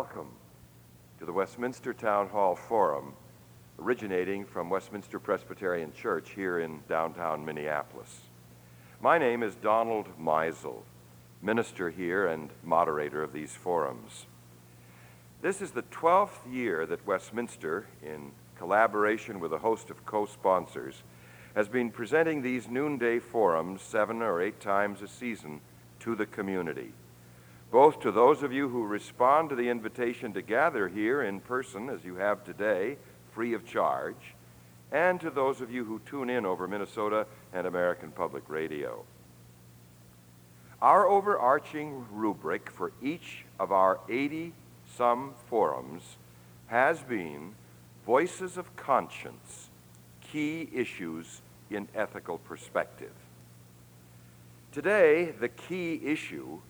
Welcome to the Westminster Town Hall Forum, originating from Westminster Presbyterian Church here in downtown Minneapolis. My name is Donald Meisel, minister here and moderator of these forums. This is the 12th year that Westminster, in collaboration with a host of co sponsors, has been presenting these noonday forums seven or eight times a season to the community both to those of you who respond to the invitation to gather here in person, as you have today, free of charge, and to those of you who tune in over Minnesota and American Public Radio. Our overarching rubric for each of our 80 some forums has been Voices of Conscience Key Issues in Ethical Perspective. Today, the key issue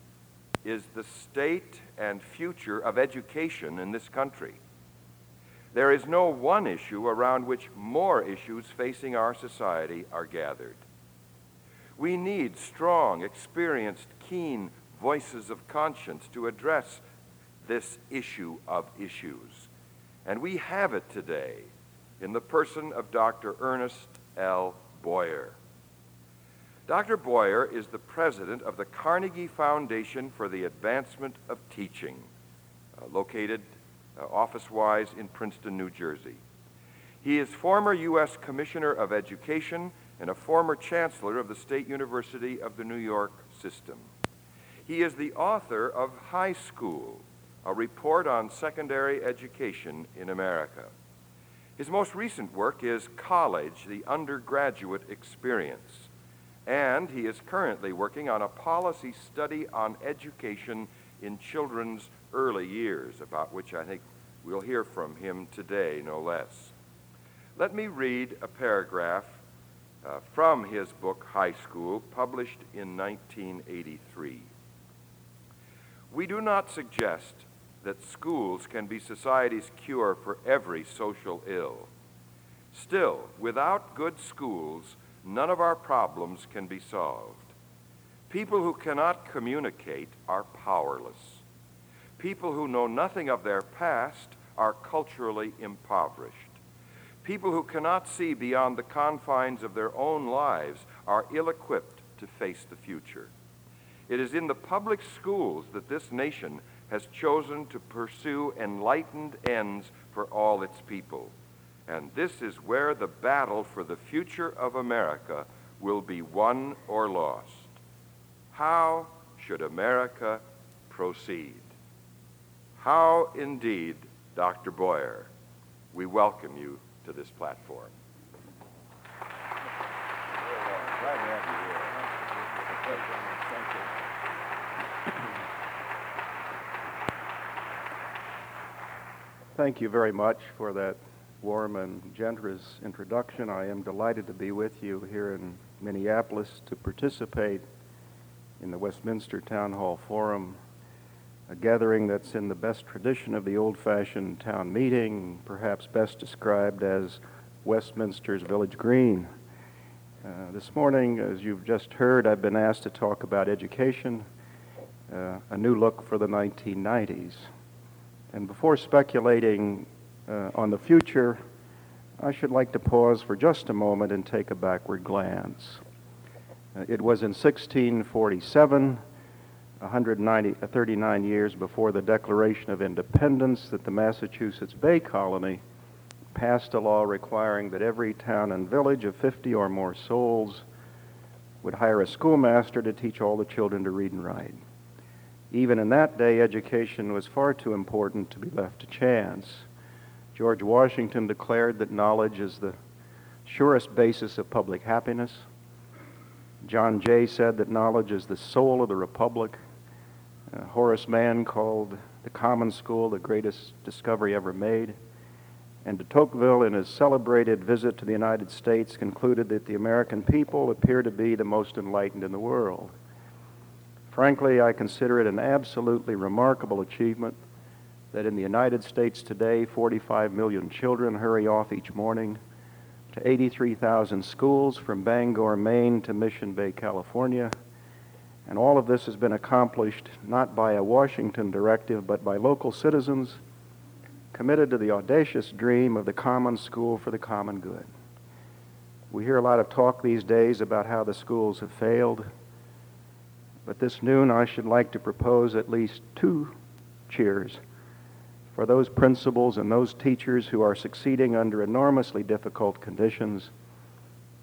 is the state and future of education in this country. There is no one issue around which more issues facing our society are gathered. We need strong, experienced, keen voices of conscience to address this issue of issues. And we have it today in the person of Dr. Ernest L. Boyer. Dr. Boyer is the president of the Carnegie Foundation for the Advancement of Teaching, uh, located uh, office wise in Princeton, New Jersey. He is former U.S. Commissioner of Education and a former chancellor of the State University of the New York system. He is the author of High School, a report on secondary education in America. His most recent work is College, the Undergraduate Experience and he is currently working on a policy study on education in children's early years, about which I think we'll hear from him today, no less. Let me read a paragraph uh, from his book, High School, published in 1983. We do not suggest that schools can be society's cure for every social ill. Still, without good schools, none of our problems can be solved. People who cannot communicate are powerless. People who know nothing of their past are culturally impoverished. People who cannot see beyond the confines of their own lives are ill equipped to face the future. It is in the public schools that this nation has chosen to pursue enlightened ends for all its people. And this is where the battle for the future of America will be won or lost. How should America proceed? How indeed, Dr. Boyer, we welcome you to this platform. Thank you very much for that warm and generous introduction. I am delighted to be with you here in Minneapolis to participate in the Westminster Town Hall Forum, a gathering that's in the best tradition of the old fashioned town meeting, perhaps best described as Westminster's Village Green. Uh, this morning, as you've just heard, I've been asked to talk about education, uh, a new look for the 1990s. And before speculating uh, on the future, I should like to pause for just a moment and take a backward glance. Uh, it was in 1647, 139 uh, years before the Declaration of Independence, that the Massachusetts Bay Colony passed a law requiring that every town and village of 50 or more souls would hire a schoolmaster to teach all the children to read and write. Even in that day, education was far too important to be left to chance. George Washington declared that knowledge is the surest basis of public happiness. John Jay said that knowledge is the soul of the republic. Uh, Horace Mann called the common school the greatest discovery ever made. And de Tocqueville, in his celebrated visit to the United States, concluded that the American people appear to be the most enlightened in the world. Frankly, I consider it an absolutely remarkable achievement that in the United States today, 45 million children hurry off each morning to 83,000 schools from Bangor, Maine to Mission Bay, California, And all of this has been accomplished not by a Washington directive, but by local citizens committed to the audacious dream of the common school for the common good. We hear a lot of talk these days about how the schools have failed, but this noon I should like to propose at least two cheers for those principals and those teachers who are succeeding under enormously difficult conditions.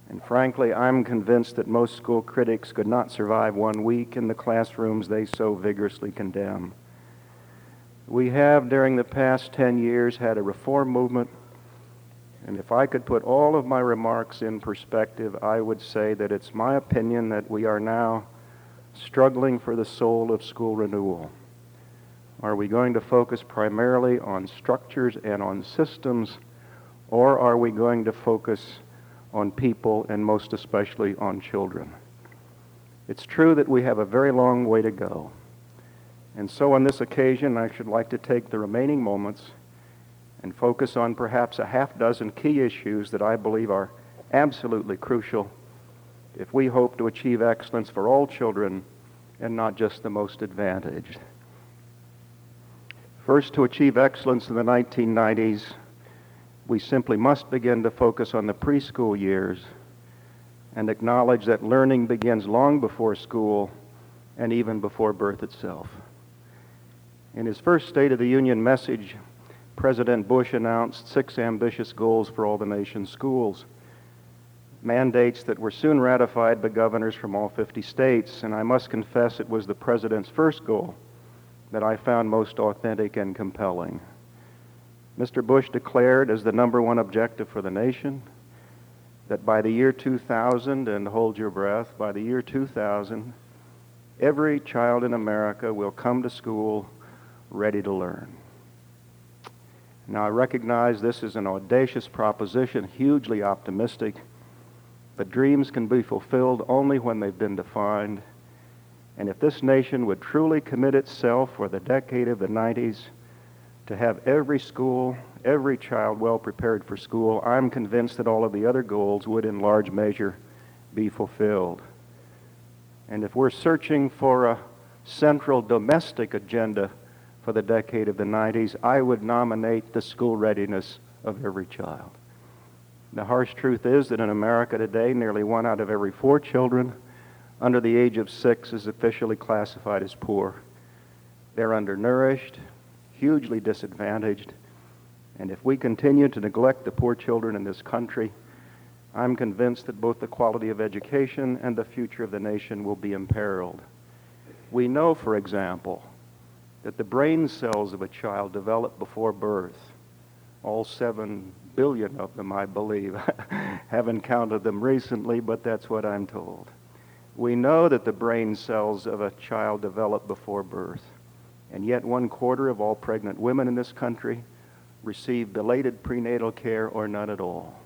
And frankly, I'm convinced that most school critics could not survive one week in the classrooms they so vigorously condemn. We have, during the past 10 years, had a reform movement, and if I could put all of my remarks in perspective, I would say that it's my opinion that we are now struggling for the soul of school renewal. Are we going to focus primarily on structures and on systems, or are we going to focus on people and most especially on children? It's true that we have a very long way to go. And so on this occasion, I should like to take the remaining moments and focus on perhaps a half dozen key issues that I believe are absolutely crucial if we hope to achieve excellence for all children and not just the most advantaged. First, to achieve excellence in the 1990s, we simply must begin to focus on the preschool years and acknowledge that learning begins long before school and even before birth itself. In his first State of the Union message, President Bush announced six ambitious goals for all the nation's schools, mandates that were soon ratified by governors from all 50 states, and I must confess it was the president's first goal that I found most authentic and compelling. Mr. Bush declared as the number one objective for the nation that by the year 2000, and hold your breath, by the year 2000, every child in America will come to school ready to learn. Now, I recognize this is an audacious proposition, hugely optimistic, but dreams can be fulfilled only when they've been defined and if this nation would truly commit itself for the decade of the 90s to have every school, every child well prepared for school, I'm convinced that all of the other goals would in large measure be fulfilled. And if we're searching for a central domestic agenda for the decade of the 90s, I would nominate the school readiness of every child. The harsh truth is that in America today, nearly one out of every four children under the age of six is officially classified as poor. They're undernourished, hugely disadvantaged, and if we continue to neglect the poor children in this country, I'm convinced that both the quality of education and the future of the nation will be imperiled. We know, for example, that the brain cells of a child develop before birth. All seven billion of them, I believe. Haven't counted them recently, but that's what I'm told. We know that the brain cells of a child develop before birth, and yet one quarter of all pregnant women in this country receive belated prenatal care or none at all.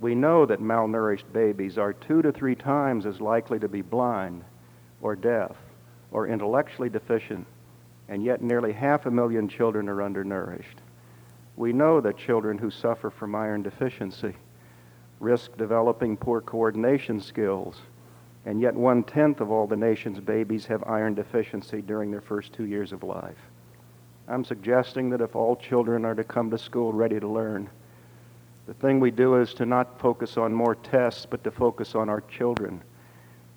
We know that malnourished babies are two to three times as likely to be blind or deaf or intellectually deficient, and yet nearly half a million children are undernourished. We know that children who suffer from iron deficiency risk developing poor coordination skills and yet one tenth of all the nation's babies have iron deficiency during their first two years of life. I'm suggesting that if all children are to come to school ready to learn, the thing we do is to not focus on more tests, but to focus on our children.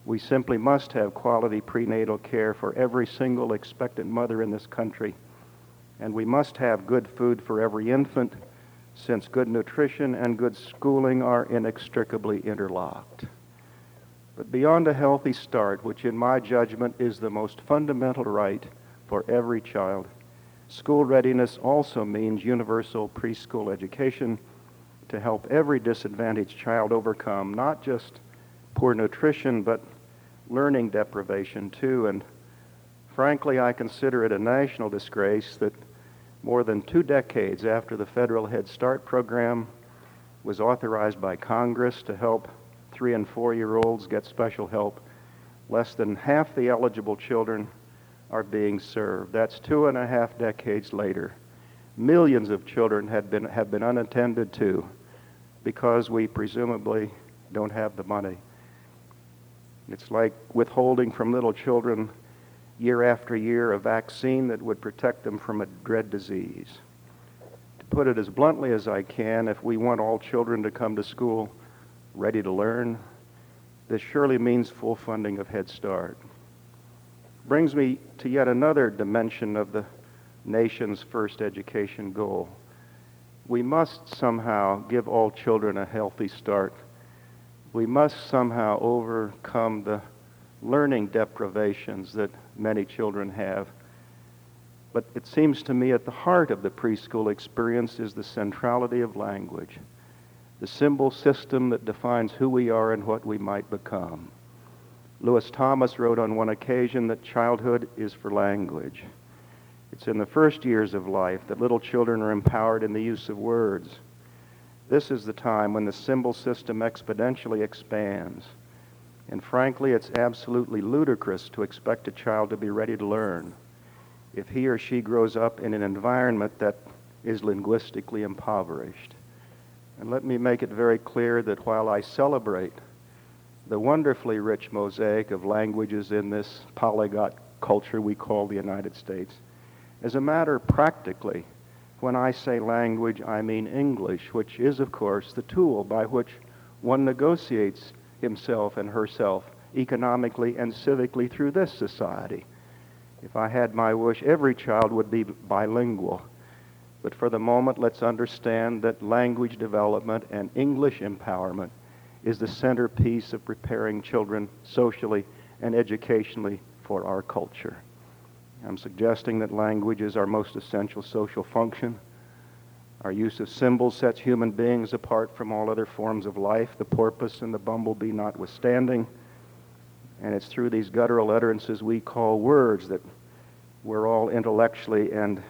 We simply must have quality prenatal care for every single expectant mother in this country. And we must have good food for every infant, since good nutrition and good schooling are inextricably interlocked. But beyond a healthy start, which in my judgment is the most fundamental right for every child, school readiness also means universal preschool education to help every disadvantaged child overcome not just poor nutrition, but learning deprivation too. And frankly, I consider it a national disgrace that more than two decades after the federal Head Start program was authorized by Congress to help three and four year olds get special help. Less than half the eligible children are being served. That's two and a half decades later. Millions of children been, have been unattended to because we presumably don't have the money. It's like withholding from little children year after year a vaccine that would protect them from a dread disease. To put it as bluntly as I can, if we want all children to come to school ready to learn, this surely means full funding of Head Start. Brings me to yet another dimension of the nation's first education goal. We must somehow give all children a healthy start. We must somehow overcome the learning deprivations that many children have. But it seems to me at the heart of the preschool experience is the centrality of language the symbol system that defines who we are and what we might become. Lewis Thomas wrote on one occasion that childhood is for language. It's in the first years of life that little children are empowered in the use of words. This is the time when the symbol system exponentially expands. And frankly, it's absolutely ludicrous to expect a child to be ready to learn if he or she grows up in an environment that is linguistically impoverished. And let me make it very clear that while I celebrate the wonderfully rich mosaic of languages in this polyglot culture we call the United States, as a matter practically, when I say language, I mean English, which is, of course, the tool by which one negotiates himself and herself economically and civically through this society. If I had my wish, every child would be bilingual. But for the moment, let's understand that language development and English empowerment is the centerpiece of preparing children socially and educationally for our culture. I'm suggesting that language is our most essential social function. Our use of symbols sets human beings apart from all other forms of life, the porpoise and the bumblebee notwithstanding. And it's through these guttural utterances we call words that we're all intellectually and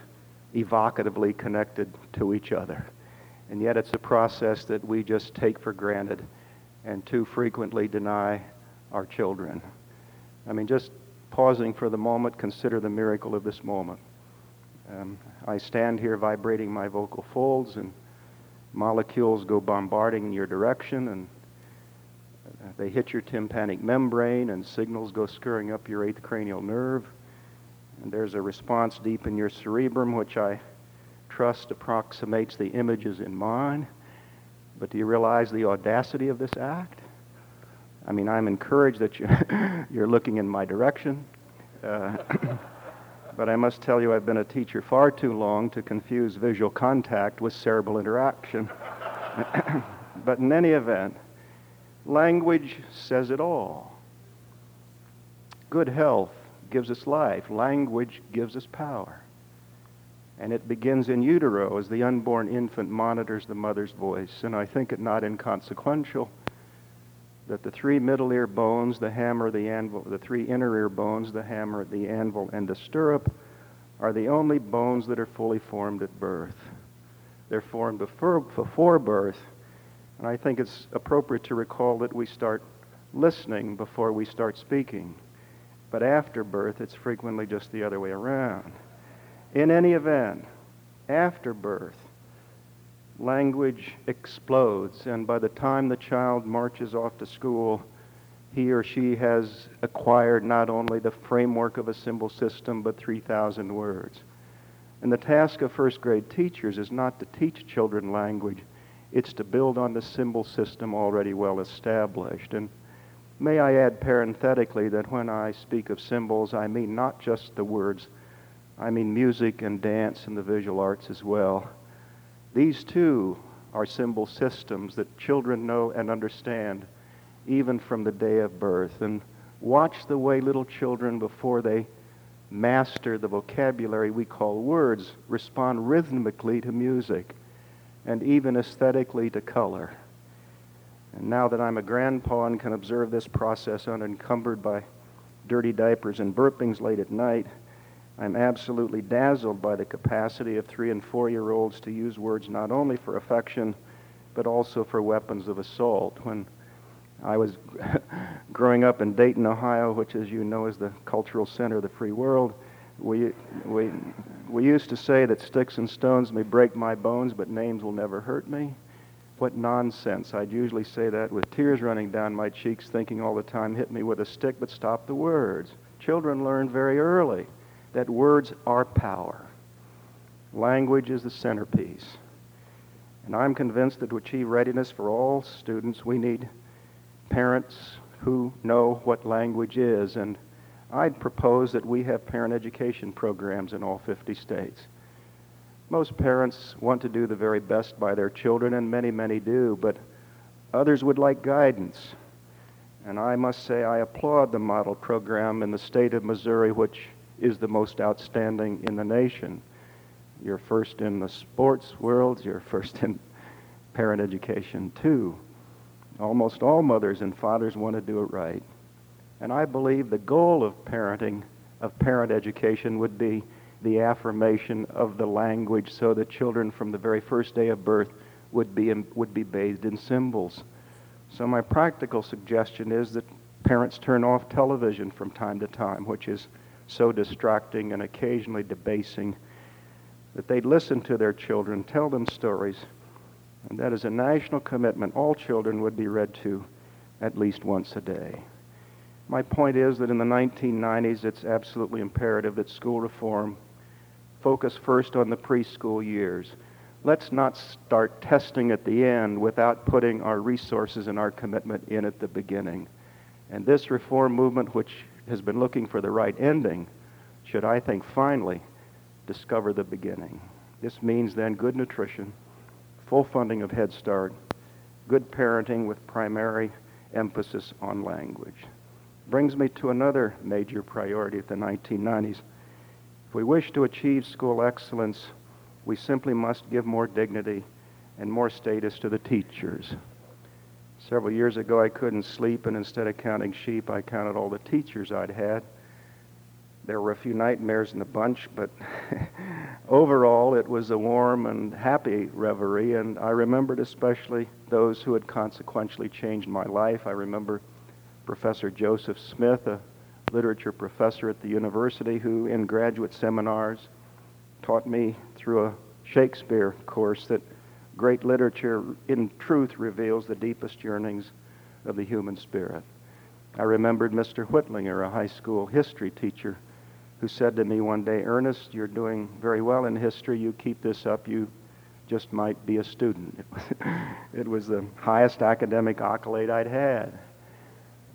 evocatively connected to each other. And yet it's a process that we just take for granted and too frequently deny our children. I mean, just pausing for the moment, consider the miracle of this moment. Um, I stand here vibrating my vocal folds, and molecules go bombarding in your direction, and they hit your tympanic membrane, and signals go scurrying up your eighth cranial nerve. And there's a response deep in your cerebrum, which I trust approximates the images in mine. But do you realize the audacity of this act? I mean, I'm encouraged that you're, you're looking in my direction. Uh, but I must tell you, I've been a teacher far too long to confuse visual contact with cerebral interaction. but in any event, language says it all. Good health gives us life. Language gives us power. And it begins in utero as the unborn infant monitors the mother's voice. And I think it not inconsequential that the three middle ear bones, the hammer, the anvil, the three inner ear bones, the hammer, the anvil, and the stirrup, are the only bones that are fully formed at birth. They're formed before, before birth. And I think it's appropriate to recall that we start listening before we start speaking. But after birth, it's frequently just the other way around. In any event, after birth, language explodes, and by the time the child marches off to school, he or she has acquired not only the framework of a symbol system, but 3,000 words. And the task of first grade teachers is not to teach children language, it's to build on the symbol system already well established. And May I add parenthetically that when I speak of symbols, I mean not just the words, I mean music and dance and the visual arts as well. These too are symbol systems that children know and understand even from the day of birth. And watch the way little children, before they master the vocabulary we call words, respond rhythmically to music and even aesthetically to color. And now that I'm a grandpa and can observe this process unencumbered by dirty diapers and burpings late at night, I'm absolutely dazzled by the capacity of three and four year olds to use words not only for affection, but also for weapons of assault. When I was growing up in Dayton, Ohio, which, as you know, is the cultural center of the free world, we, we, we used to say that sticks and stones may break my bones, but names will never hurt me. What nonsense. I'd usually say that with tears running down my cheeks, thinking all the time, hit me with a stick, but stop the words. Children learn very early that words are power. Language is the centerpiece. And I'm convinced that to achieve readiness for all students, we need parents who know what language is. And I'd propose that we have parent education programs in all 50 states. Most parents want to do the very best by their children, and many, many do, but others would like guidance. And I must say, I applaud the model program in the state of Missouri, which is the most outstanding in the nation. You're first in the sports world, you're first in parent education, too. Almost all mothers and fathers want to do it right. And I believe the goal of parenting, of parent education, would be the affirmation of the language so that children from the very first day of birth would be, in, would be bathed in symbols. So my practical suggestion is that parents turn off television from time to time, which is so distracting and occasionally debasing, that they'd listen to their children, tell them stories, and that is a national commitment all children would be read to at least once a day. My point is that in the 1990s, it's absolutely imperative that school reform focus first on the preschool years. Let's not start testing at the end without putting our resources and our commitment in at the beginning. And this reform movement, which has been looking for the right ending, should, I think, finally discover the beginning. This means then good nutrition, full funding of Head Start, good parenting with primary emphasis on language. Brings me to another major priority of the 1990s. If we wish to achieve school excellence, we simply must give more dignity and more status to the teachers. Several years ago, I couldn't sleep, and instead of counting sheep, I counted all the teachers I'd had. There were a few nightmares in the bunch, but overall, it was a warm and happy reverie, and I remembered especially those who had consequentially changed my life. I remember Professor Joseph Smith, a literature professor at the university, who in graduate seminars taught me through a Shakespeare course that great literature in truth reveals the deepest yearnings of the human spirit. I remembered Mr. Whitlinger, a high school history teacher, who said to me one day, Ernest, you're doing very well in history. You keep this up, you just might be a student. It was, the highest academic accolade I'd had.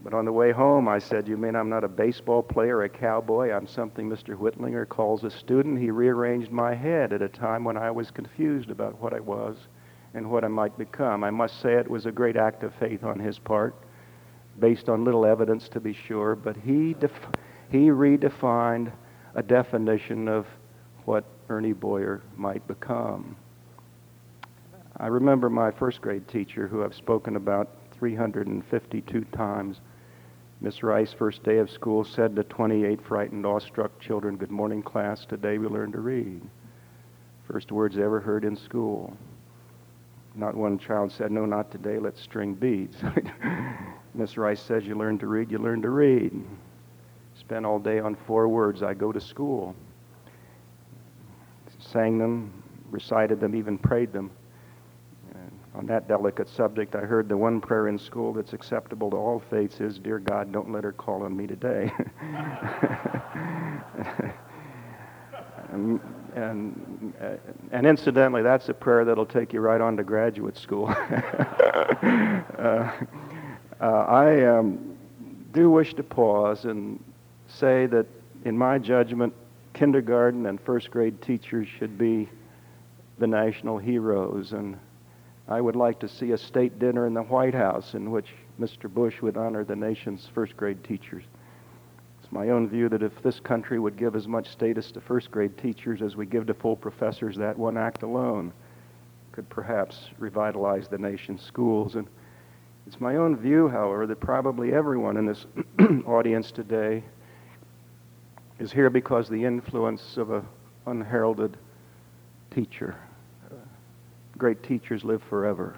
But on the way home, I said, You mean I'm not a baseball player, a cowboy? I'm something Mr. Whitlinger calls a student. He rearranged my head at a time when I was confused about what I was and what I might become. I must say it was a great act of faith on his part, based on little evidence to be sure, but he, def- he redefined a definition of what Ernie Boyer might become. I remember my first grade teacher, who I've spoken about 352 times Miss Rice, first day of school, said to 28 frightened, awestruck children, Good morning, class. Today we learn to read. First words ever heard in school. Not one child said, No, not today. Let's string beads. Miss Rice says, You learn to read, you learn to read. Spent all day on four words I go to school. Sang them, recited them, even prayed them on that delicate subject, I heard the one prayer in school that's acceptable to all faiths is, Dear God, don't let her call on me today. and, and, and, incidentally, that's a prayer that'll take you right on to graduate school. uh, uh, I um, do wish to pause and say that, in my judgment, kindergarten and first grade teachers should be the national heroes and I would like to see a state dinner in the White House in which Mr. Bush would honor the nation's first grade teachers. It's my own view that if this country would give as much status to first grade teachers as we give to full professors, that one act alone could perhaps revitalize the nation's schools. And it's my own view, however, that probably everyone in this audience today is here because the influence of an unheralded teacher great teachers live forever.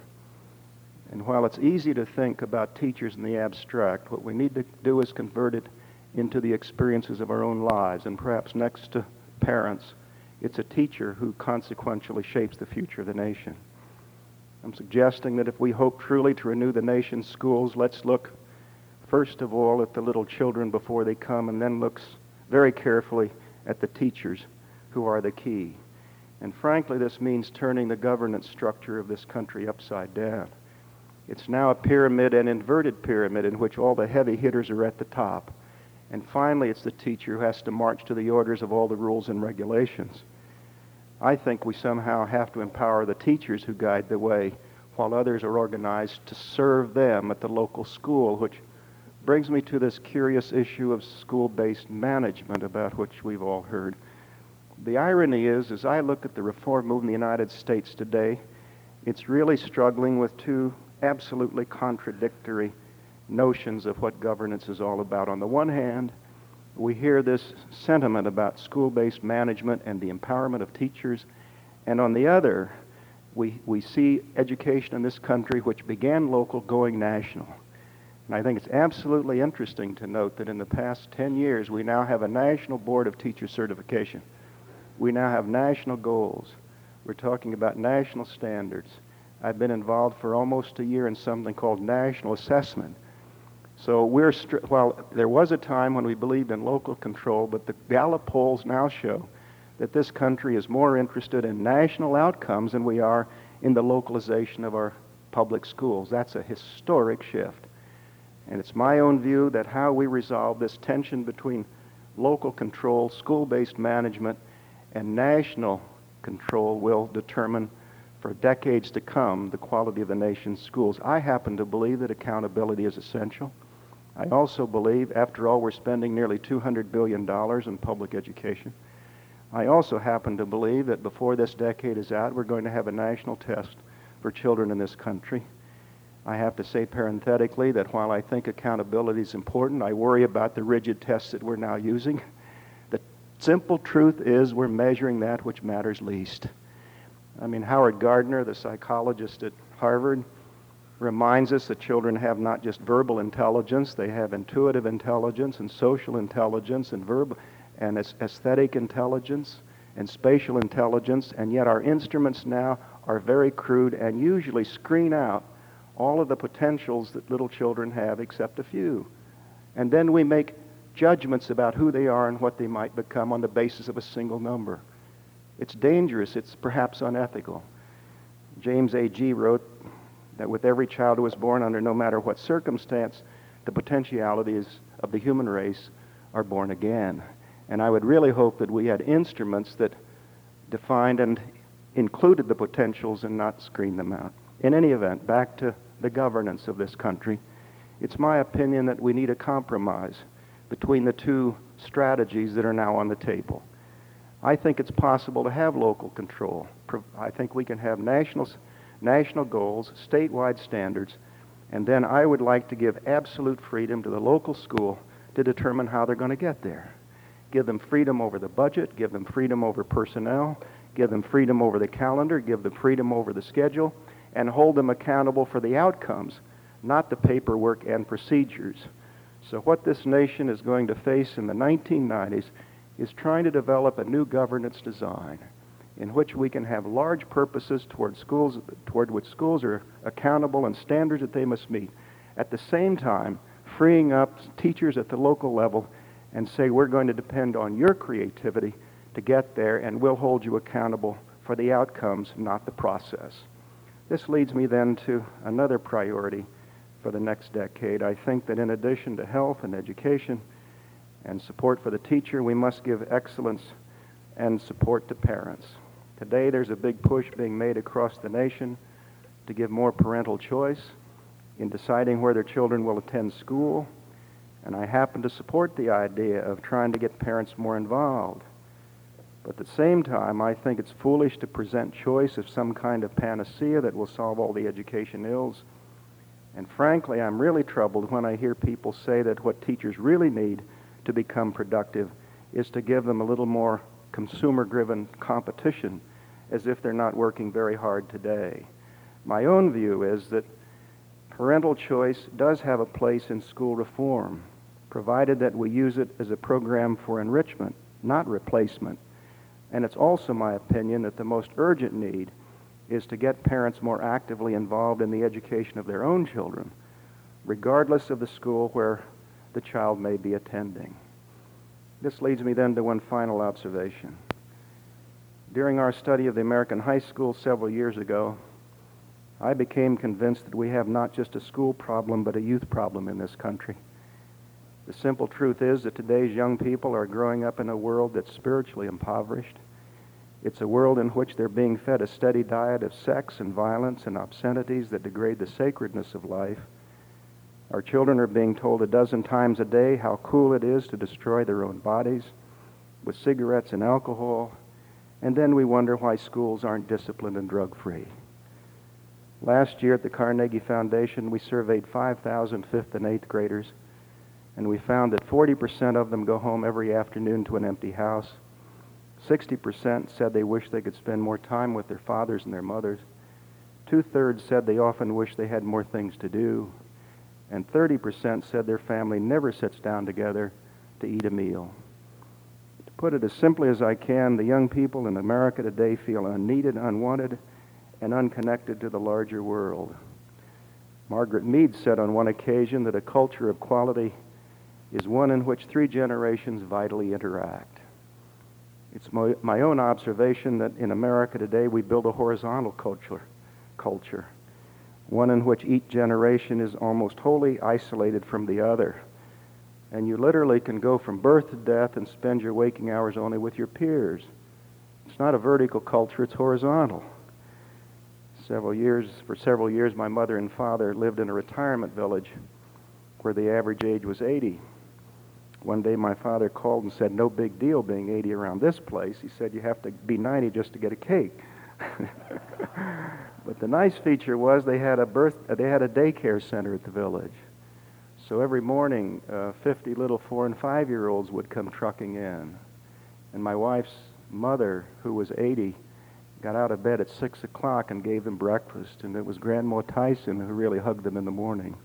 And while it's easy to think about teachers in the abstract, what we need to do is convert it into the experiences of our own lives. And perhaps next to parents, it's a teacher who consequentially shapes the future of the nation. I'm suggesting that if we hope truly to renew the nation's schools, let's look first of all at the little children before they come and then looks very carefully at the teachers who are the key. And frankly, this means turning the governance structure of this country upside down. It's now a pyramid, an inverted pyramid, in which all the heavy hitters are at the top. And finally, it's the teacher who has to march to the orders of all the rules and regulations. I think we somehow have to empower the teachers who guide the way while others are organized to serve them at the local school, which brings me to this curious issue of school based management about which we've all heard. The irony is, as I look at the reform movement in the United States today, it's really struggling with two absolutely contradictory notions of what governance is all about. On the one hand, we hear this sentiment about school based management and the empowerment of teachers, and on the other, we, we see education in this country, which began local, going national. And I think it's absolutely interesting to note that in the past 10 years, we now have a National Board of Teacher Certification. We now have national goals. We're talking about national standards. I've been involved for almost a year in something called national assessment. So we're, str- well, there was a time when we believed in local control, but the Gallup polls now show that this country is more interested in national outcomes than we are in the localization of our public schools. That's a historic shift. And it's my own view that how we resolve this tension between local control, school based management, and national control will determine for decades to come the quality of the nation's schools. I happen to believe that accountability is essential. I also believe, after all, we're spending nearly $200 billion in public education. I also happen to believe that before this decade is out, we're going to have a national test for children in this country. I have to say parenthetically that while I think accountability is important, I worry about the rigid tests that we're now using. Simple truth is we're measuring that which matters least. I mean, Howard Gardner, the psychologist at Harvard, reminds us that children have not just verbal intelligence, they have intuitive intelligence and social intelligence and verbal and aesthetic intelligence and spatial intelligence, and yet our instruments now are very crude and usually screen out all of the potentials that little children have except a few. And then we make judgments about who they are and what they might become on the basis of a single number. It's dangerous, it's perhaps unethical. James Agee wrote that with every child who is born under no matter what circumstance, the potentialities of the human race are born again. And I would really hope that we had instruments that defined and included the potentials and not screened them out. In any event, back to the governance of this country, it's my opinion that we need a compromise between the two strategies that are now on the table. I think it's possible to have local control. I think we can have national national goals, statewide standards, and then I would like to give absolute freedom to the local school to determine how they're going to get there. Give them freedom over the budget, give them freedom over personnel, give them freedom over the calendar, give them freedom over the schedule, and hold them accountable for the outcomes, not the paperwork and procedures. So, what this nation is going to face in the 1990s is trying to develop a new governance design in which we can have large purposes toward schools toward which schools are accountable and standards that they must meet. At the same time, freeing up teachers at the local level and say we're going to depend on your creativity to get there and we'll hold you accountable for the outcomes, not the process. This leads me then to another priority for the next decade. I think that in addition to health and education and support for the teacher, we must give excellence and support to parents. Today, there's a big push being made across the nation to give more parental choice in deciding where their children will attend school. And I happen to support the idea of trying to get parents more involved. But at the same time, I think it's foolish to present choice as some kind of panacea that will solve all the education ills. And frankly, I'm really troubled when I hear people say that what teachers really need to become productive is to give them a little more consumer driven competition as if they're not working very hard today. My own view is that parental choice does have a place in school reform, provided that we use it as a program for enrichment, not replacement. And it's also my opinion that the most urgent need is to get parents more actively involved in the education of their own children, regardless of the school where the child may be attending. This leads me then to one final observation. During our study of the American high school several years ago, I became convinced that we have not just a school problem, but a youth problem in this country. The simple truth is that today's young people are growing up in a world that's spiritually impoverished. It's a world in which they're being fed a steady diet of sex and violence and obscenities that degrade the sacredness of life. Our children are being told a dozen times a day how cool it is to destroy their own bodies with cigarettes and alcohol, and then we wonder why schools aren't disciplined and drug free. Last year at the Carnegie Foundation, we surveyed 5,000 fifth and eighth graders and we found that 40% of them go home every afternoon to an empty house. 60% said they wish they could spend more time with their fathers and their mothers. Two thirds said they often wish they had more things to do. And 30% said their family never sits down together to eat a meal. To put it as simply as I can, the young people in America today feel unneeded, unwanted, and unconnected to the larger world. Margaret Mead said on one occasion that a culture of quality is one in which three generations vitally interact. It's my, my own observation that in America today we build a horizontal culture, culture, one in which each generation is almost wholly isolated from the other. And you literally can go from birth to death and spend your waking hours only with your peers. It's not a vertical culture, it's horizontal. Several years, for several years, my mother and father lived in a retirement village where the average age was 80. One day my father called and said, No big deal being 80 around this place. He said, You have to be 90 just to get a cake. but the nice feature was they had a birth, they had a daycare center at the village. So every morning, uh, 50 little four and five year olds would come trucking in. And my wife's mother, who was 80, got out of bed at 6 o'clock and gave them breakfast. And it was Grandma Tyson who really hugged them in the morning.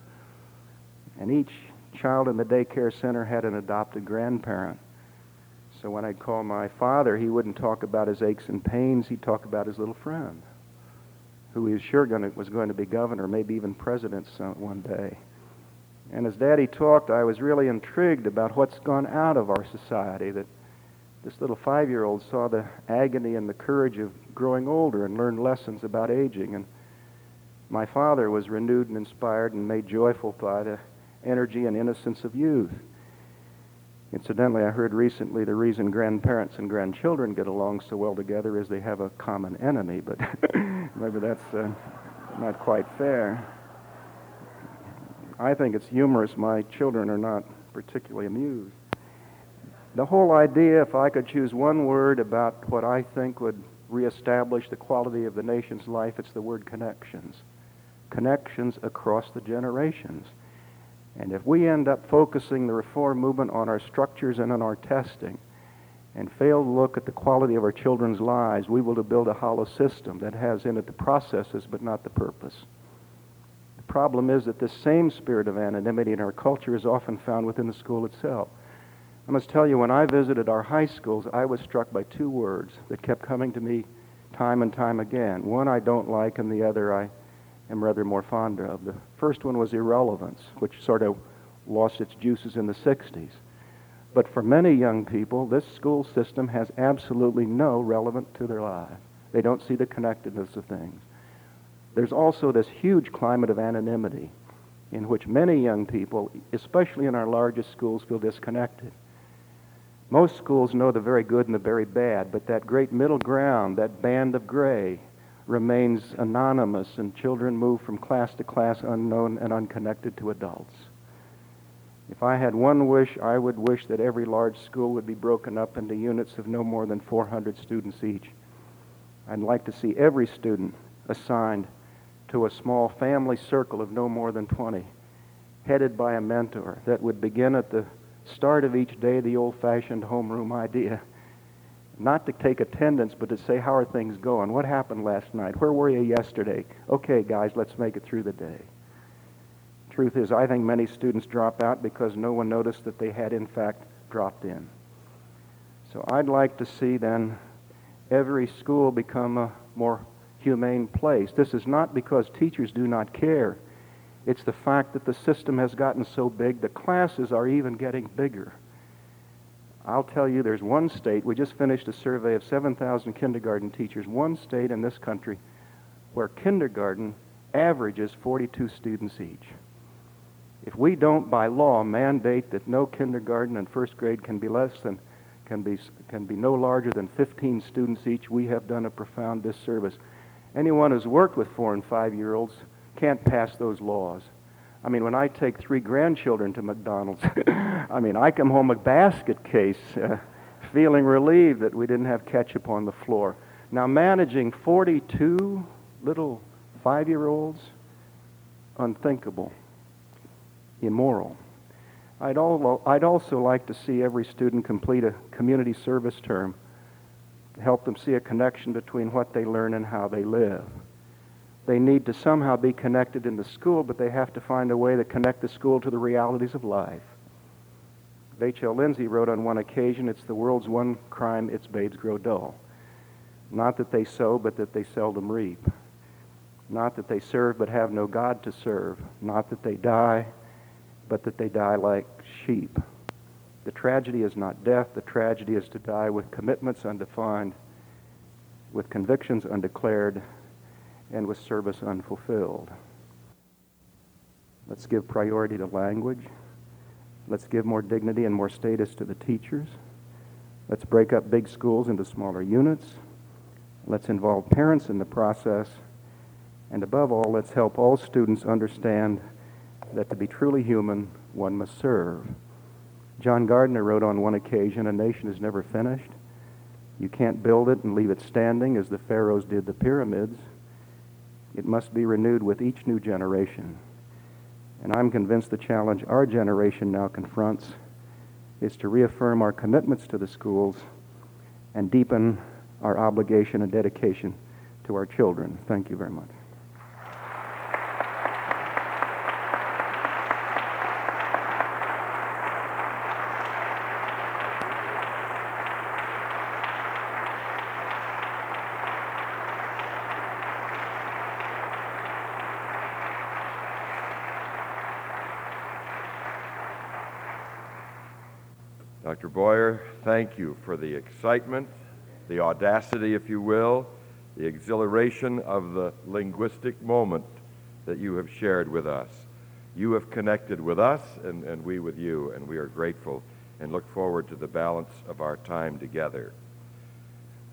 And each child in the daycare center had an adopted grandparent. So when I'd call my father, he wouldn't talk about his aches and pains. He'd talk about his little friend, who he was sure gonna, was going to be governor, maybe even president one day. And as Daddy talked, I was really intrigued about what's gone out of our society. That this little five-year-old saw the agony and the courage of growing older and learned lessons about aging. And my father was renewed and inspired and made joyful by the energy and innocence of youth. Incidentally, I heard recently the reason grandparents and grandchildren get along so well together is they have a common enemy, but maybe that's uh, not quite fair. I think it's humorous. My children are not particularly amused. The whole idea, if I could choose one word about what I think would reestablish the quality of the nation's life, it's the word connections. Connections across the generations. And if we end up focusing the reform movement on our structures and on our testing and fail to look at the quality of our children's lives, we will build a hollow system that has in it the processes but not the purpose. The problem is that this same spirit of anonymity in our culture is often found within the school itself. I must tell you, when I visited our high schools, I was struck by two words that kept coming to me time and time again. One I don't like, and the other I am rather more fond of. The first one was irrelevance, which sort of lost its juices in the 60s. But for many young people, this school system has absolutely no relevance to their lives. They don't see the connectedness of things. There's also this huge climate of anonymity in which many young people, especially in our largest schools, feel disconnected. Most schools know the very good and the very bad, but that great middle ground, that band of gray, remains anonymous and children move from class to class unknown and unconnected to adults. If I had one wish, I would wish that every large school would be broken up into units of no more than 400 students each. I'd like to see every student assigned to a small family circle of no more than 20, headed by a mentor that would begin at the start of each day the old fashioned homeroom idea not to take attendance, but to say, how are things going? What happened last night? Where were you yesterday? Okay, guys, let's make it through the day. Truth is, I think many students drop out because no one noticed that they had, in fact, dropped in. So I'd like to see then every school become a more humane place. This is not because teachers do not care. It's the fact that the system has gotten so big, the classes are even getting bigger. I'll tell you, there's one state, we just finished a survey of 7,000 kindergarten teachers, one state in this country where kindergarten averages 42 students each. If we don't, by law, mandate that no kindergarten and first grade can be less than, can be, can be no larger than 15 students each, we have done a profound disservice. Anyone who's worked with four and five year olds can't pass those laws. I mean, when I take three grandchildren to McDonald's, I mean, I come home a basket case uh, feeling relieved that we didn't have ketchup on the floor. Now, managing 42 little five year olds, unthinkable, immoral. I'd, al- I'd also like to see every student complete a community service term to help them see a connection between what they learn and how they live. They need to somehow be connected in the school, but they have to find a way to connect the school to the realities of life. Vachel Lindsay wrote on one occasion, It's the world's one crime, its babes grow dull. Not that they sow, but that they seldom reap. Not that they serve, but have no God to serve. Not that they die, but that they die like sheep. The tragedy is not death, the tragedy is to die with commitments undefined, with convictions undeclared, and with service unfulfilled. Let's give priority to language. Let's give more dignity and more status to the teachers. Let's break up big schools into smaller units. Let's involve parents in the process. And above all, let's help all students understand that to be truly human, one must serve. John Gardner wrote on one occasion, A nation is never finished. You can't build it and leave it standing as the pharaohs did the pyramids. It must be renewed with each new generation. And I'm convinced the challenge our generation now confronts is to reaffirm our commitments to the schools and deepen our obligation and dedication to our children. Thank you very much. Dr. Boyer, thank you for the excitement, the audacity, if you will, the exhilaration of the linguistic moment that you have shared with us. You have connected with us and, and we with you, and we are grateful and look forward to the balance of our time together.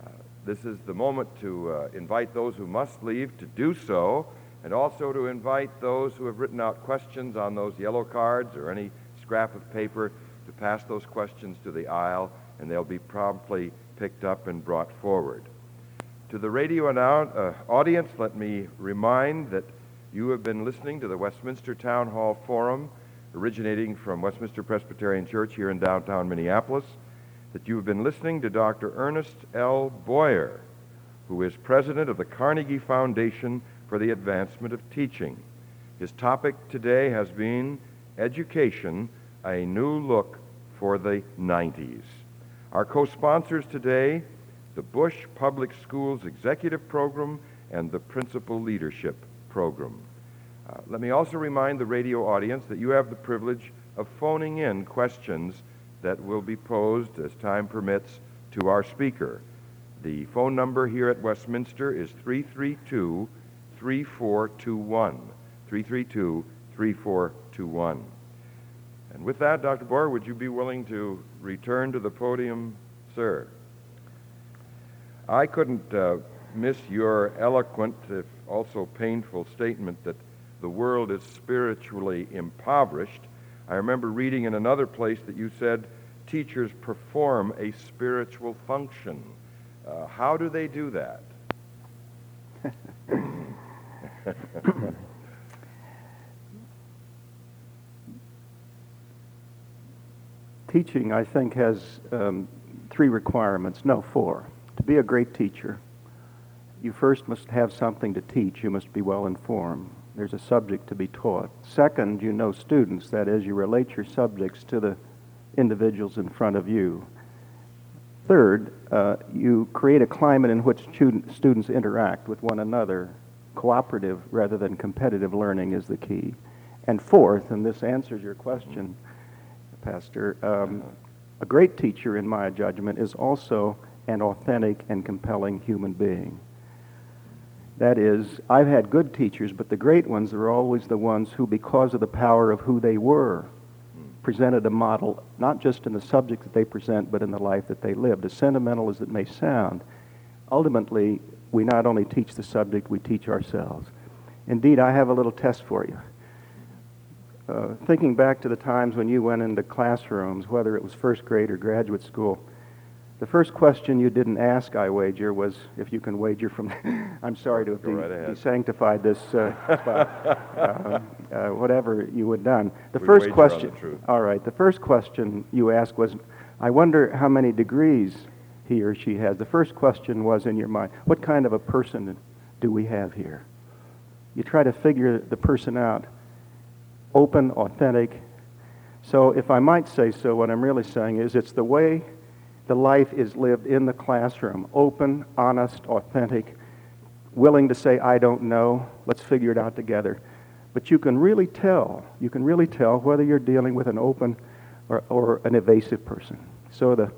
Uh, this is the moment to uh, invite those who must leave to do so, and also to invite those who have written out questions on those yellow cards or any scrap of paper to pass those questions to the aisle, and they'll be promptly picked up and brought forward. To the radio uh, audience, let me remind that you have been listening to the Westminster Town Hall Forum, originating from Westminster Presbyterian Church here in downtown Minneapolis, that you have been listening to Dr. Ernest L. Boyer, who is president of the Carnegie Foundation for the Advancement of Teaching. His topic today has been Education a new look for the 90s. Our co sponsors today the Bush Public Schools Executive Program and the Principal Leadership Program. Uh, let me also remind the radio audience that you have the privilege of phoning in questions that will be posed as time permits to our speaker. The phone number here at Westminster is 332 3421. 332 3421. And with that, Dr. Boyer, would you be willing to return to the podium, sir? I couldn't uh, miss your eloquent, if also painful, statement that the world is spiritually impoverished. I remember reading in another place that you said teachers perform a spiritual function. Uh, how do they do that? teaching, I think, has um, three requirements. No, four. To be a great teacher, you first must have something to teach. You must be well informed. There's a subject to be taught. Second, you know students. That is, you relate your subjects to the individuals in front of you. Third, uh, you create a climate in which student, students interact with one another. Cooperative rather than competitive learning is the key. And fourth, and this answers your question, Pastor, um, a great teacher, in my judgment, is also an authentic and compelling human being. That is, I've had good teachers, but the great ones are always the ones who, because of the power of who they were, presented a model, not just in the subject that they present, but in the life that they lived. As sentimental as it may sound, ultimately, we not only teach the subject, we teach ourselves. Indeed, I have a little test for you. Uh, thinking back to the times when you went into classrooms, whether it was first grade or graduate school, the first question you didn't ask, I wager, was if you can wager from. I'm sorry to have Go right this uh, spot. uh, uh, whatever you had done. The We first question. the. All right. The first question you asked was, I wonder how many degrees he or she has. The first question was in your mind, what kind of a person do we have here? You try to figure the person out. Open, authentic. So, if I might say so, what I'm really saying is it's the way the life is lived in the classroom open, honest, authentic, willing to say, I don't know, let's figure it out together. But you can really tell, you can really tell whether you're dealing with an open or, or an evasive person. So the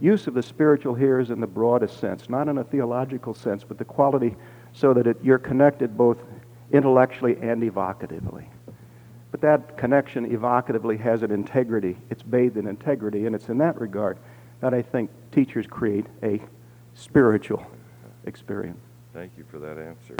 use of the spiritual here is in the broadest sense, not in a theological sense, but the quality so that it, you're connected both intellectually and evocatively. But that connection evocatively has an integrity. It's bathed in integrity, and it's in that regard that I think teachers create a spiritual experience. Thank you for that answer.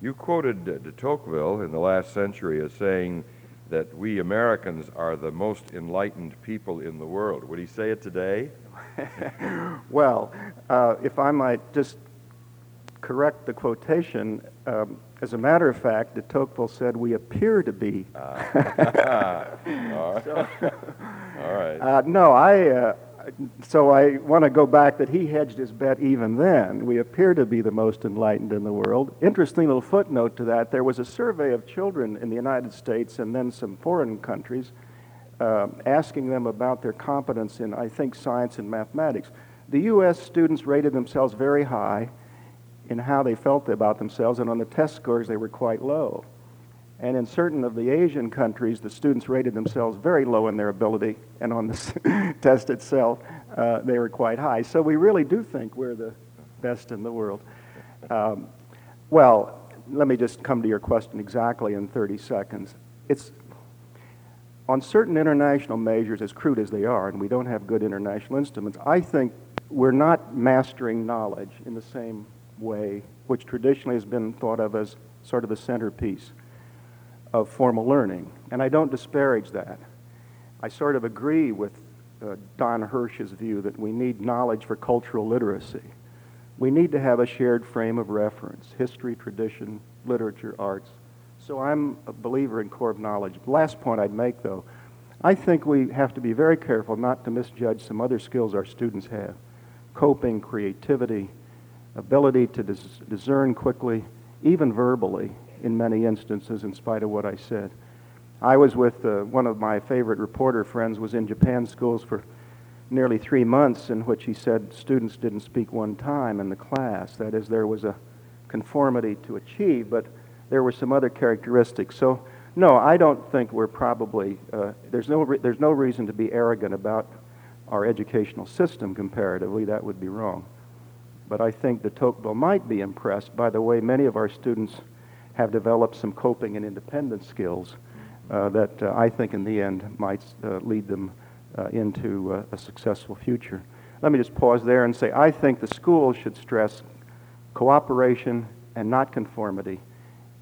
You quoted de Tocqueville in the last century as saying that we Americans are the most enlightened people in the world. Would he say it today? Well, uh, if I might just correct the quotation, um, as a matter of fact, de Tocqueville said we appear to be. All right. All right. Uh, no, I. Uh, so I want to go back that he hedged his bet even then. We appear to be the most enlightened in the world. Interesting little footnote to that: there was a survey of children in the United States and then some foreign countries, uh, asking them about their competence in, I think, science and mathematics. The U.S. students rated themselves very high in how they felt about themselves, and on the test scores they were quite low. And in certain of the Asian countries, the students rated themselves very low in their ability, and on the test itself, uh, they were quite high. So we really do think we're the best in the world. Um, well, let me just come to your question exactly in 30 seconds. It's on certain international measures, as crude as they are, and we don't have good international instruments, I think we're not mastering knowledge in the same way, which traditionally has been thought of as sort of the centerpiece of formal learning. And I don't disparage that. I sort of agree with uh, Don Hirsch's view that we need knowledge for cultural literacy. We need to have a shared frame of reference history, tradition, literature, arts. So I'm a believer in core of knowledge. Last point I'd make, though, I think we have to be very careful not to misjudge some other skills our students have coping, creativity, ability to dis- discern quickly, even verbally, in many instances, in spite of what I said. I was with uh, one of my favorite reporter friends was in Japan schools for nearly three months in which he said students didn't speak one time in the class. That is, there was a conformity to achieve, but there were some other characteristics. So, no, I don't think we're probably, uh, there's, no re- there's no reason to be arrogant about our educational system comparatively. That would be wrong. But I think de Tocqueville might be impressed by the way many of our students have developed some coping and independence skills uh, that uh, I think in the end might uh, lead them uh, into uh, a successful future. Let me just pause there and say I think the schools should stress cooperation and not conformity,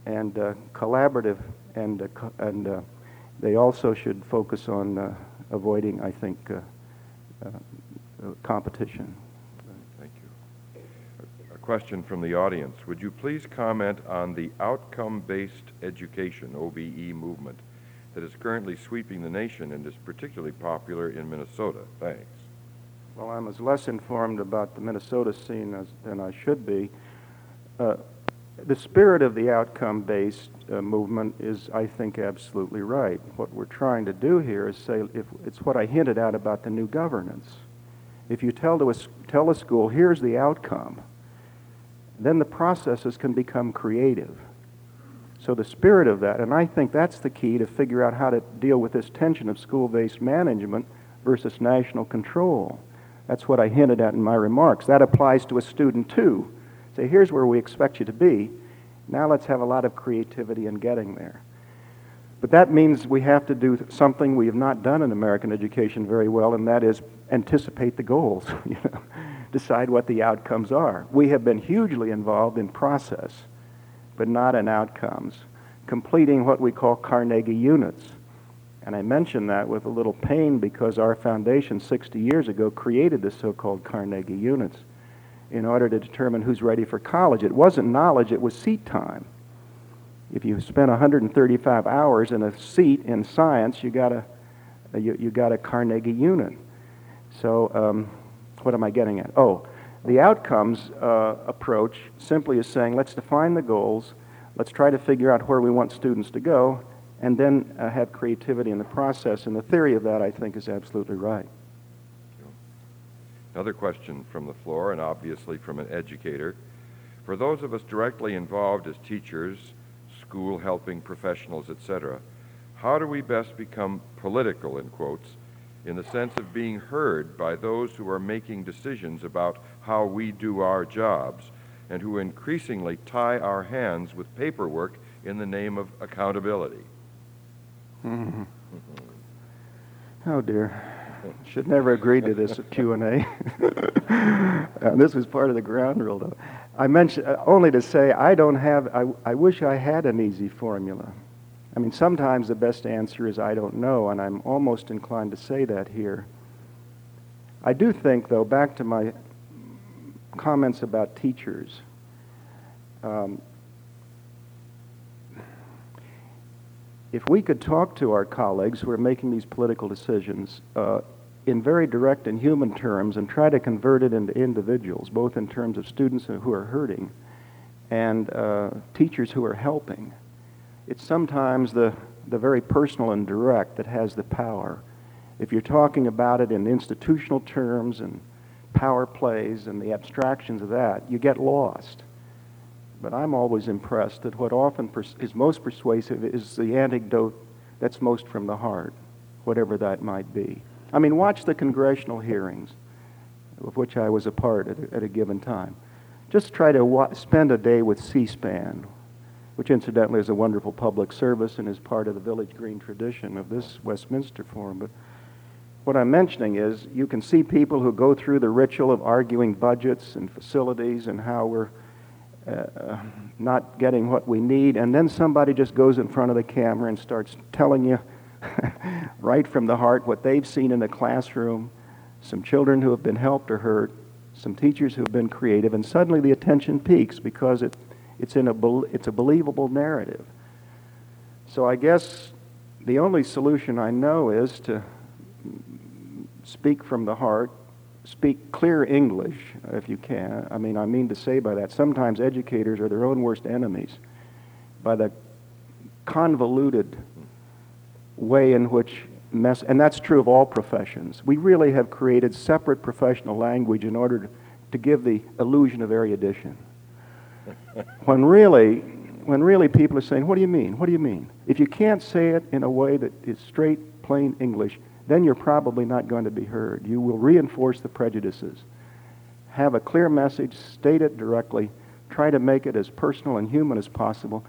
and uh, collaborative, and, and they also should focus on avoiding, I think, competition. Thank you. A- A question from the audience. Would you please comment on the outcome-based education, OBE movement, that is currently sweeping the nation and is particularly popular in Minnesota? Thanks. Well, I'm as less informed about the Minnesota scene as, than I should be. Uh, the spirit of the outcome based uh, movement is, I think, absolutely right. What we're trying to do here is say if it's what I hinted at about the new governance. If you tell, to a, tell a school, here's the outcome, then the processes can become creative. So the spirit of that, and I think that's the key to figure out how to deal with this tension of school-based management versus national control. That's what I hinted at in my remarks. That applies to a student too. Say, here's where we expect you to be. Now let's have a lot of creativity in getting there. But that means we have to do something we have not done in American education very well, and that is anticipate the goals, you know, decide what the outcomes are. We have been hugely involved in process, but not in outcomes, completing what we call Carnegie units. And I mention that with a little pain because our foundation 60 years ago created the so-called Carnegie units in order to determine who's ready for college. It wasn't knowledge, it was seat time. If you spent 135 hours in a seat in science, you got a, you, you got a Carnegie unit. So um, what am I getting at? Oh, the outcomes uh, approach simply is saying, let's define the goals, let's try to figure out where we want students to go, and then uh, have creativity in the process. And the theory of that, I think, is absolutely right. Another question from the floor, and obviously from an educator. For those of us directly involved as teachers, school helping professionals, etc., how do we best become political, in quotes, in the sense of being heard by those who are making decisions about how we do our jobs and who increasingly tie our hands with paperwork in the name of accountability? Mm-hmm. Oh dear. Should never agreed to this at Q&A. this was part of the ground rule, though. I mentioned uh, only to say I don't have. I, I wish I had an easy formula. I mean, sometimes the best answer is I don't know, and I'm almost inclined to say that here. I do think, though, back to my comments about teachers. Um, if we could talk to our colleagues who are making these political decisions uh, in very direct and human terms and try to convert it into individuals, both in terms of students who are hurting and uh, teachers who are helping, it's sometimes the, the very personal and direct that has the power. If you're talking about it in institutional terms and power plays and the abstractions of that, you get lost. But I'm always impressed that what often is most persuasive is the anecdote that's most from the heart, whatever that might be. I mean, watch the congressional hearings, of which I was a part at a, at a given time. Just try to wa- spend a day with C SPAN, which incidentally is a wonderful public service and is part of the Village Green tradition of this Westminster Forum. But what I'm mentioning is you can see people who go through the ritual of arguing budgets and facilities and how we're uh, not getting what we need, and then somebody just goes in front of the camera and starts telling you right from the heart what they've seen in the classroom, some children who have been helped or hurt, some teachers who have been creative, and suddenly the attention peaks because it, it's, in a, it's a believable narrative. So I guess the only solution I know is to speak from the heart speak clear English if you can. I mean, I mean to say by that, sometimes educators are their own worst enemies by the convoluted way in which mess, and that's true of all professions. We really have created separate professional language in order to, to give the illusion of erudition. when really, when really people are saying, what do you mean? What do you mean? If you can't say it in a way that is straight, plain English, then you're probably not going to be heard. You will reinforce the prejudices. Have a clear message, state it directly, try to make it as personal and human as possible,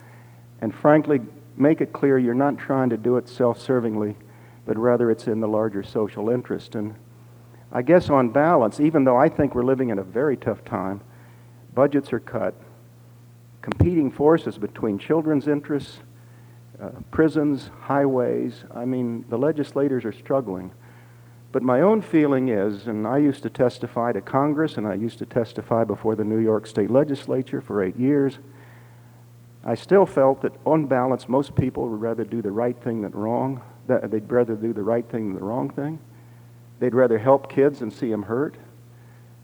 and frankly, make it clear you're not trying to do it self-servingly, but rather it's in the larger social interest. And I guess on balance, even though I think we're living in a very tough time, budgets are cut, competing forces between children's interests uh, prisons, highways. I mean, the legislators are struggling. But my own feeling is, and I used to testify to Congress and I used to testify before the New York State Legislature for eight years. I still felt that, on balance, most people would rather do the right thing than wrong. They'd rather do the right thing than the wrong thing. They'd rather help kids than see them hurt.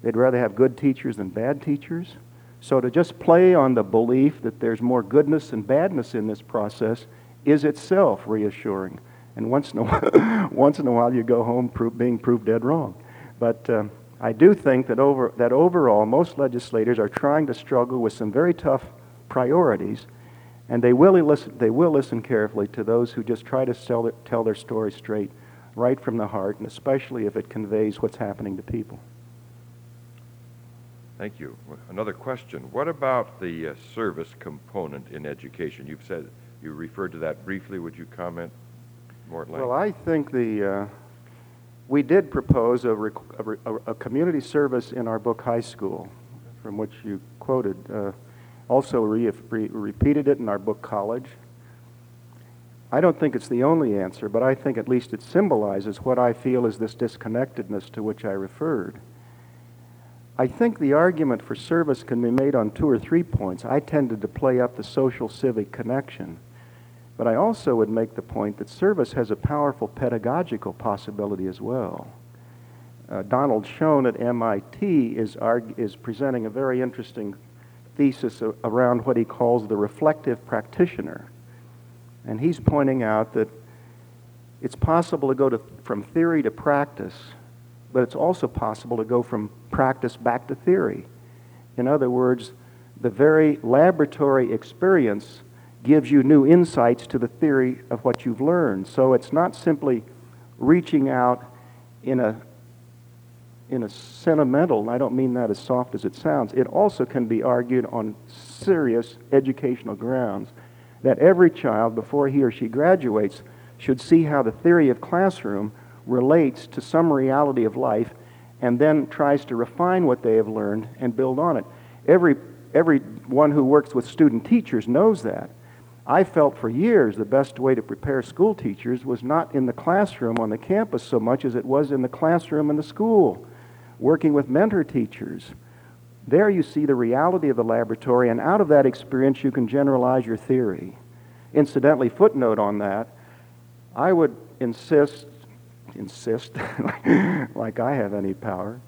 They'd rather have good teachers than bad teachers. So to just play on the belief that there's more goodness than badness in this process is itself reassuring. And once in a while, once in a while you go home being proved dead wrong. But um, I do think that, over, that overall, most legislators are trying to struggle with some very tough priorities, and they will listen, they will listen carefully to those who just try to sell, tell their story straight, right from the heart, and especially if it conveys what's happening to people. Thank you. Another question. What about the uh, service component in education? You've said you referred to that briefly. Would you comment more at length? Well, I think the uh, we did propose a, a, re- a, community service in our book High School, from which you quoted. Uh, also re- re- repeated it in our book College. I don't think it's the only answer, but I think at least it symbolizes what I feel is this disconnectedness to which I referred. I think the argument for service can be made on two or three points. I tended to play up the social civic connection. But I also would make the point that service has a powerful pedagogical possibility as well. Uh, Donald Schoen at MIT is, is presenting a very interesting thesis around what he calls the reflective practitioner. And he's pointing out that it's possible to go to, from theory to practice, but it's also possible to go from practice back to theory. In other words, the very laboratory experience gives you new insights to the theory of what you've learned. So it's not simply reaching out in a in a sentimental, and I don't mean that as soft as it sounds, it also can be argued on serious educational grounds that every child, before he or she graduates, should see how the theory of classroom relates to some reality of life and then tries to refine what they have learned and build on it. Every, everyone who works with student teachers knows that. I felt for years the best way to prepare school teachers was not in the classroom on the campus so much as it was in the classroom in the school, working with mentor teachers. There you see the reality of the laboratory, and out of that experience, you can generalize your theory. Incidentally, footnote on that, I would insist, insist, like I have any power,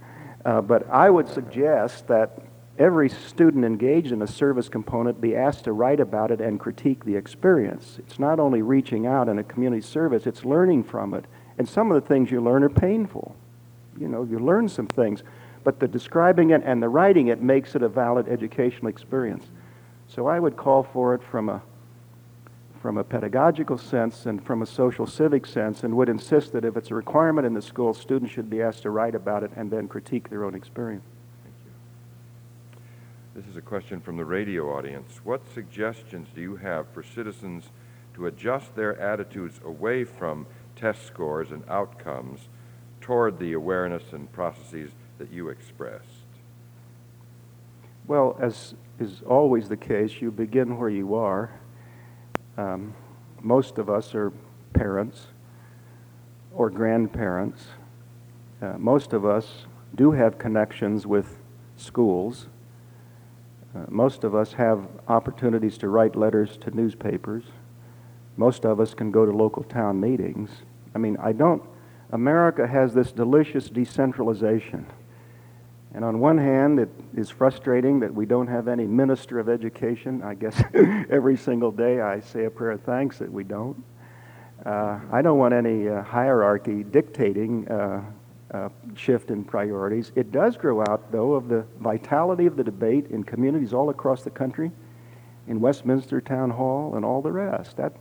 uh, but I would suggest that every student engaged in a service component be asked to write about it and critique the experience. It's not only reaching out in a community service, it's learning from it. And some of the things you learn are painful. You know, you learn some things, but the describing it and the writing it makes it a valid educational experience. So I would call for it from a from a pedagogical sense and from a social civic sense and would insist that if it's a requirement in the school, students should be asked to write about it and then critique their own experience. Thank you. This is a question from the radio audience. What suggestions do you have for citizens to adjust their attitudes away from test scores and outcomes toward the awareness and processes that you expressed? Well, as is always the case, you begin where you are. Um, most of us are parents or grandparents. Uh, most of us do have connections with schools uh, most of us have opportunities to write letters to newspapers. Most of us can go to local town meetings. I mean, I don't. America has this delicious decentralization. And on one hand, it is frustrating that we don't have any minister of education. I guess every single day I say a prayer of thanks that we don't. Uh, I don't want any uh, hierarchy dictating uh, uh, shift in priorities. It does grow out, though, of the vitality of the debate in communities all across the country, in Westminster Town Hall, and all the rest. That,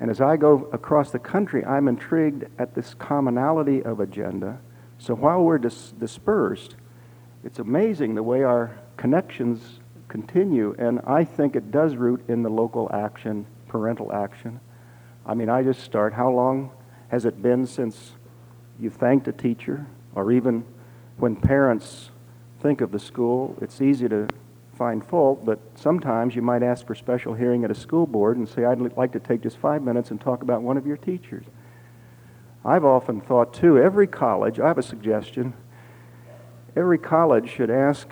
and as I go across the country, I'm intrigued at this commonality of agenda. So while we're dis- dispersed, it's amazing the way our connections continue, and I think it does root in the local action, parental action. I mean, I just start. How long has it been since you've thanked a teacher, or even when parents think of the school, it's easy to find fault, but sometimes you might ask for special hearing at a school board and say, I'd like to take just five minutes and talk about one of your teachers. I've often thought, too, every college, I have a suggestion, every college should ask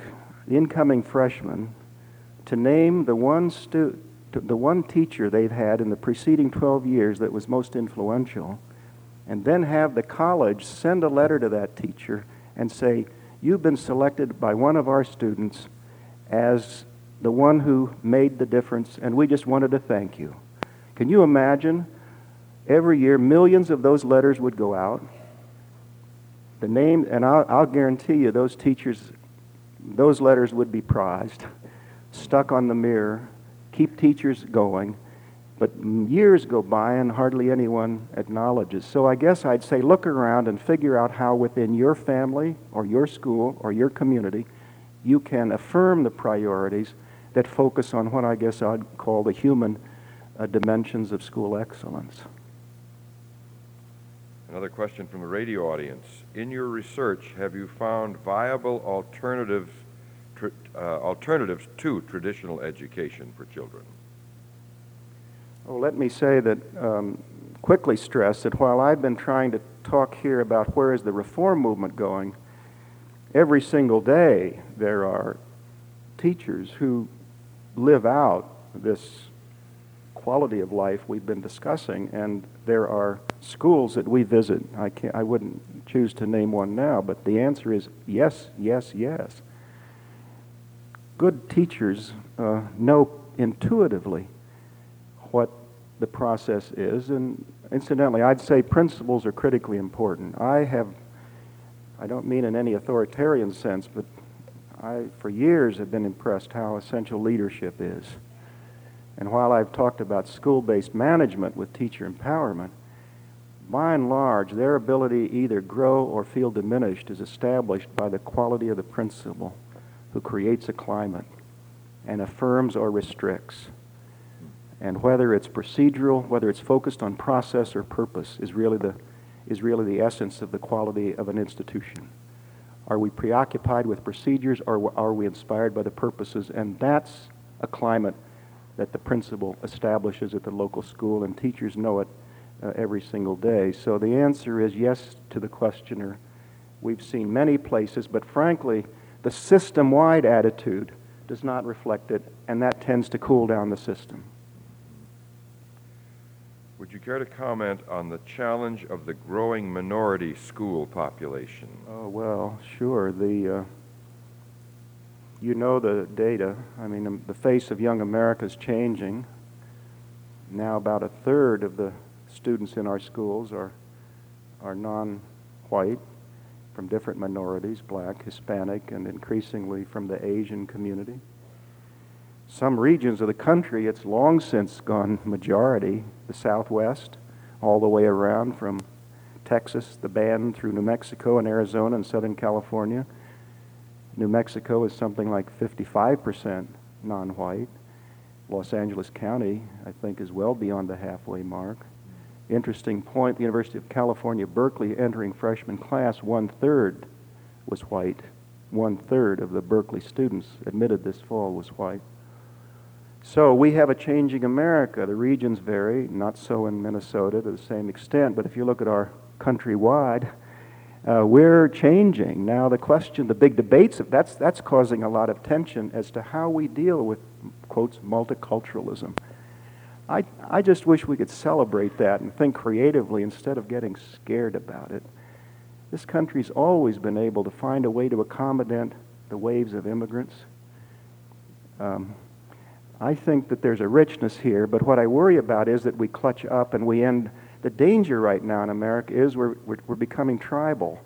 the incoming freshmen to name the one, stu- the one teacher they've had in the preceding 12 years that was most influential and then have the college send a letter to that teacher and say, You've been selected by one of our students as the one who made the difference, and we just wanted to thank you. Can you imagine? Every year, millions of those letters would go out. the name, and I'll, I'll guarantee you those teachers, those letters would be prized, stuck on the mirror, keep teachers going. But years go by and hardly anyone acknowledges. So I guess I'd say look around and figure out how within your family or your school or your community you can affirm the priorities that focus on what I guess I'd call the human uh, dimensions of school excellence. Another question from the radio audience. In your research, have you found viable alternatives, uh, alternatives to traditional education for children? Oh, let me say that, um, quickly stress that while I've been trying to talk here about where is the reform movement going, every single day there are teachers who live out this quality of life we've been discussing, and there are schools that we visit. I, can't, I wouldn't choose to name one now, but the answer is yes, yes, yes. Good teachers uh, know intuitively what the process is, and incidentally, I'd say principals are critically important. I have, I don't mean in any authoritarian sense, but I, for years, have been impressed how essential leadership is. And while I've talked about school based management with teacher empowerment, by and large, their ability either grow or feel diminished is established by the quality of the principal who creates a climate and affirms or restricts. And whether it's procedural, whether it's focused on process or purpose, is really the, is really the essence of the quality of an institution. Are we preoccupied with procedures or are we inspired by the purposes? And that's a climate that the principal establishes at the local school, and teachers know it uh, every single day. So the answer is yes to the questioner. We've seen many places, but frankly, the system wide attitude does not reflect it, and that tends to cool down the system. Would you care to comment on the challenge of the growing minority school population? Oh, well, sure. The, uh, you know the data. I mean, um, the face of young America is changing. Now, about a third of the students in our schools are, are non white, from different minorities black, Hispanic, and increasingly from the Asian community. Some regions of the country, it's long since gone majority, the Southwest, all the way around from Texas, the band, through New Mexico and Arizona and Southern California. New Mexico is something like 55% non white. Los Angeles County, I think, is well beyond the halfway mark. Interesting point the University of California, Berkeley, entering freshman class, one third was white. One third of the Berkeley students admitted this fall was white. So we have a changing America. The regions vary, not so in Minnesota to the same extent, but if you look at our countrywide, uh, we're changing. Now, the question, the big debates, that's, that's causing a lot of tension as to how we deal with, quotes, multiculturalism. I, I just wish we could celebrate that and think creatively instead of getting scared about it. This country's always been able to find a way to accommodate the waves of immigrants. Um, I think that there's a richness here, but what I worry about is that we clutch up and we end. The danger right now in America is we're, we're, we're becoming tribal.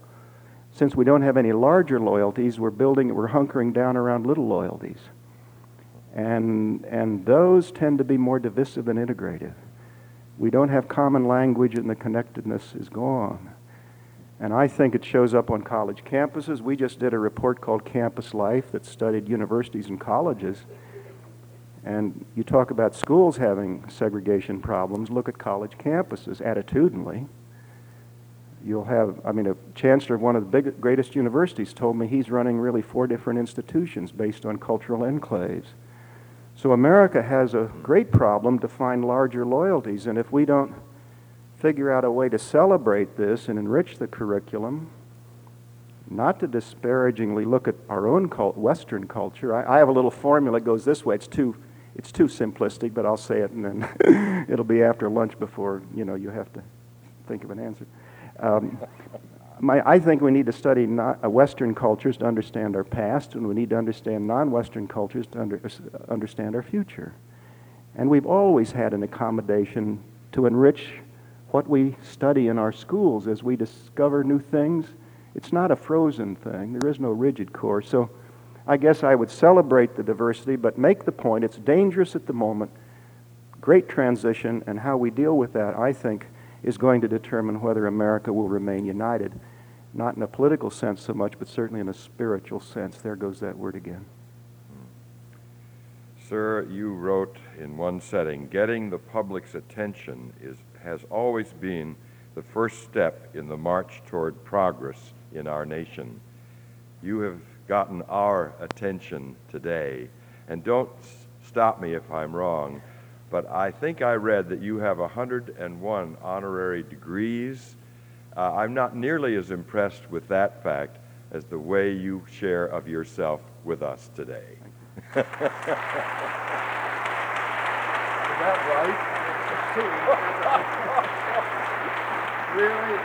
Since we don't have any larger loyalties, we're building, we're hunkering down around little loyalties. And, and those tend to be more divisive than integrative. We don't have common language and the connectedness is gone. And I think it shows up on college campuses. We just did a report called Campus Life that studied universities and colleges. And you talk about schools having segregation problems, look at college campuses attitudinally. You'll have, I mean, a chancellor of one of the big, greatest universities told me he's running really four different institutions based on cultural enclaves. So America has a great problem to find larger loyalties, and if we don't figure out a way to celebrate this and enrich the curriculum, not to disparagingly look at our own cult, Western culture. I, I have a little formula that goes this way. It's too it's too simplistic, but I'll say it, and then it'll be after lunch before you know you have to think of an answer. Um, my, I think we need to study not, uh, Western cultures to understand our past, and we need to understand non-Western cultures to under, uh, understand our future. And we've always had an accommodation to enrich what we study in our schools as we discover new things It's not a frozen thing. There is no rigid core. So I guess I would celebrate the diversity, but make the point it's dangerous at the moment. Great transition, and how we deal with that, I think, is going to determine whether America will remain united. Not in a political sense so much, but certainly in a spiritual sense. There goes that word again. Hmm. Sir, you wrote in one setting, getting the public's attention is, has always been the first step in the march toward progress in our nation. You have gotten our attention today, and don't stop me if I'm wrong, but I think I read that you have 101 honorary degrees. Uh, I'm not nearly as impressed with that fact as the way you share of yourself with us today. Is that right? really?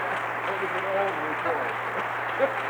It was an old report.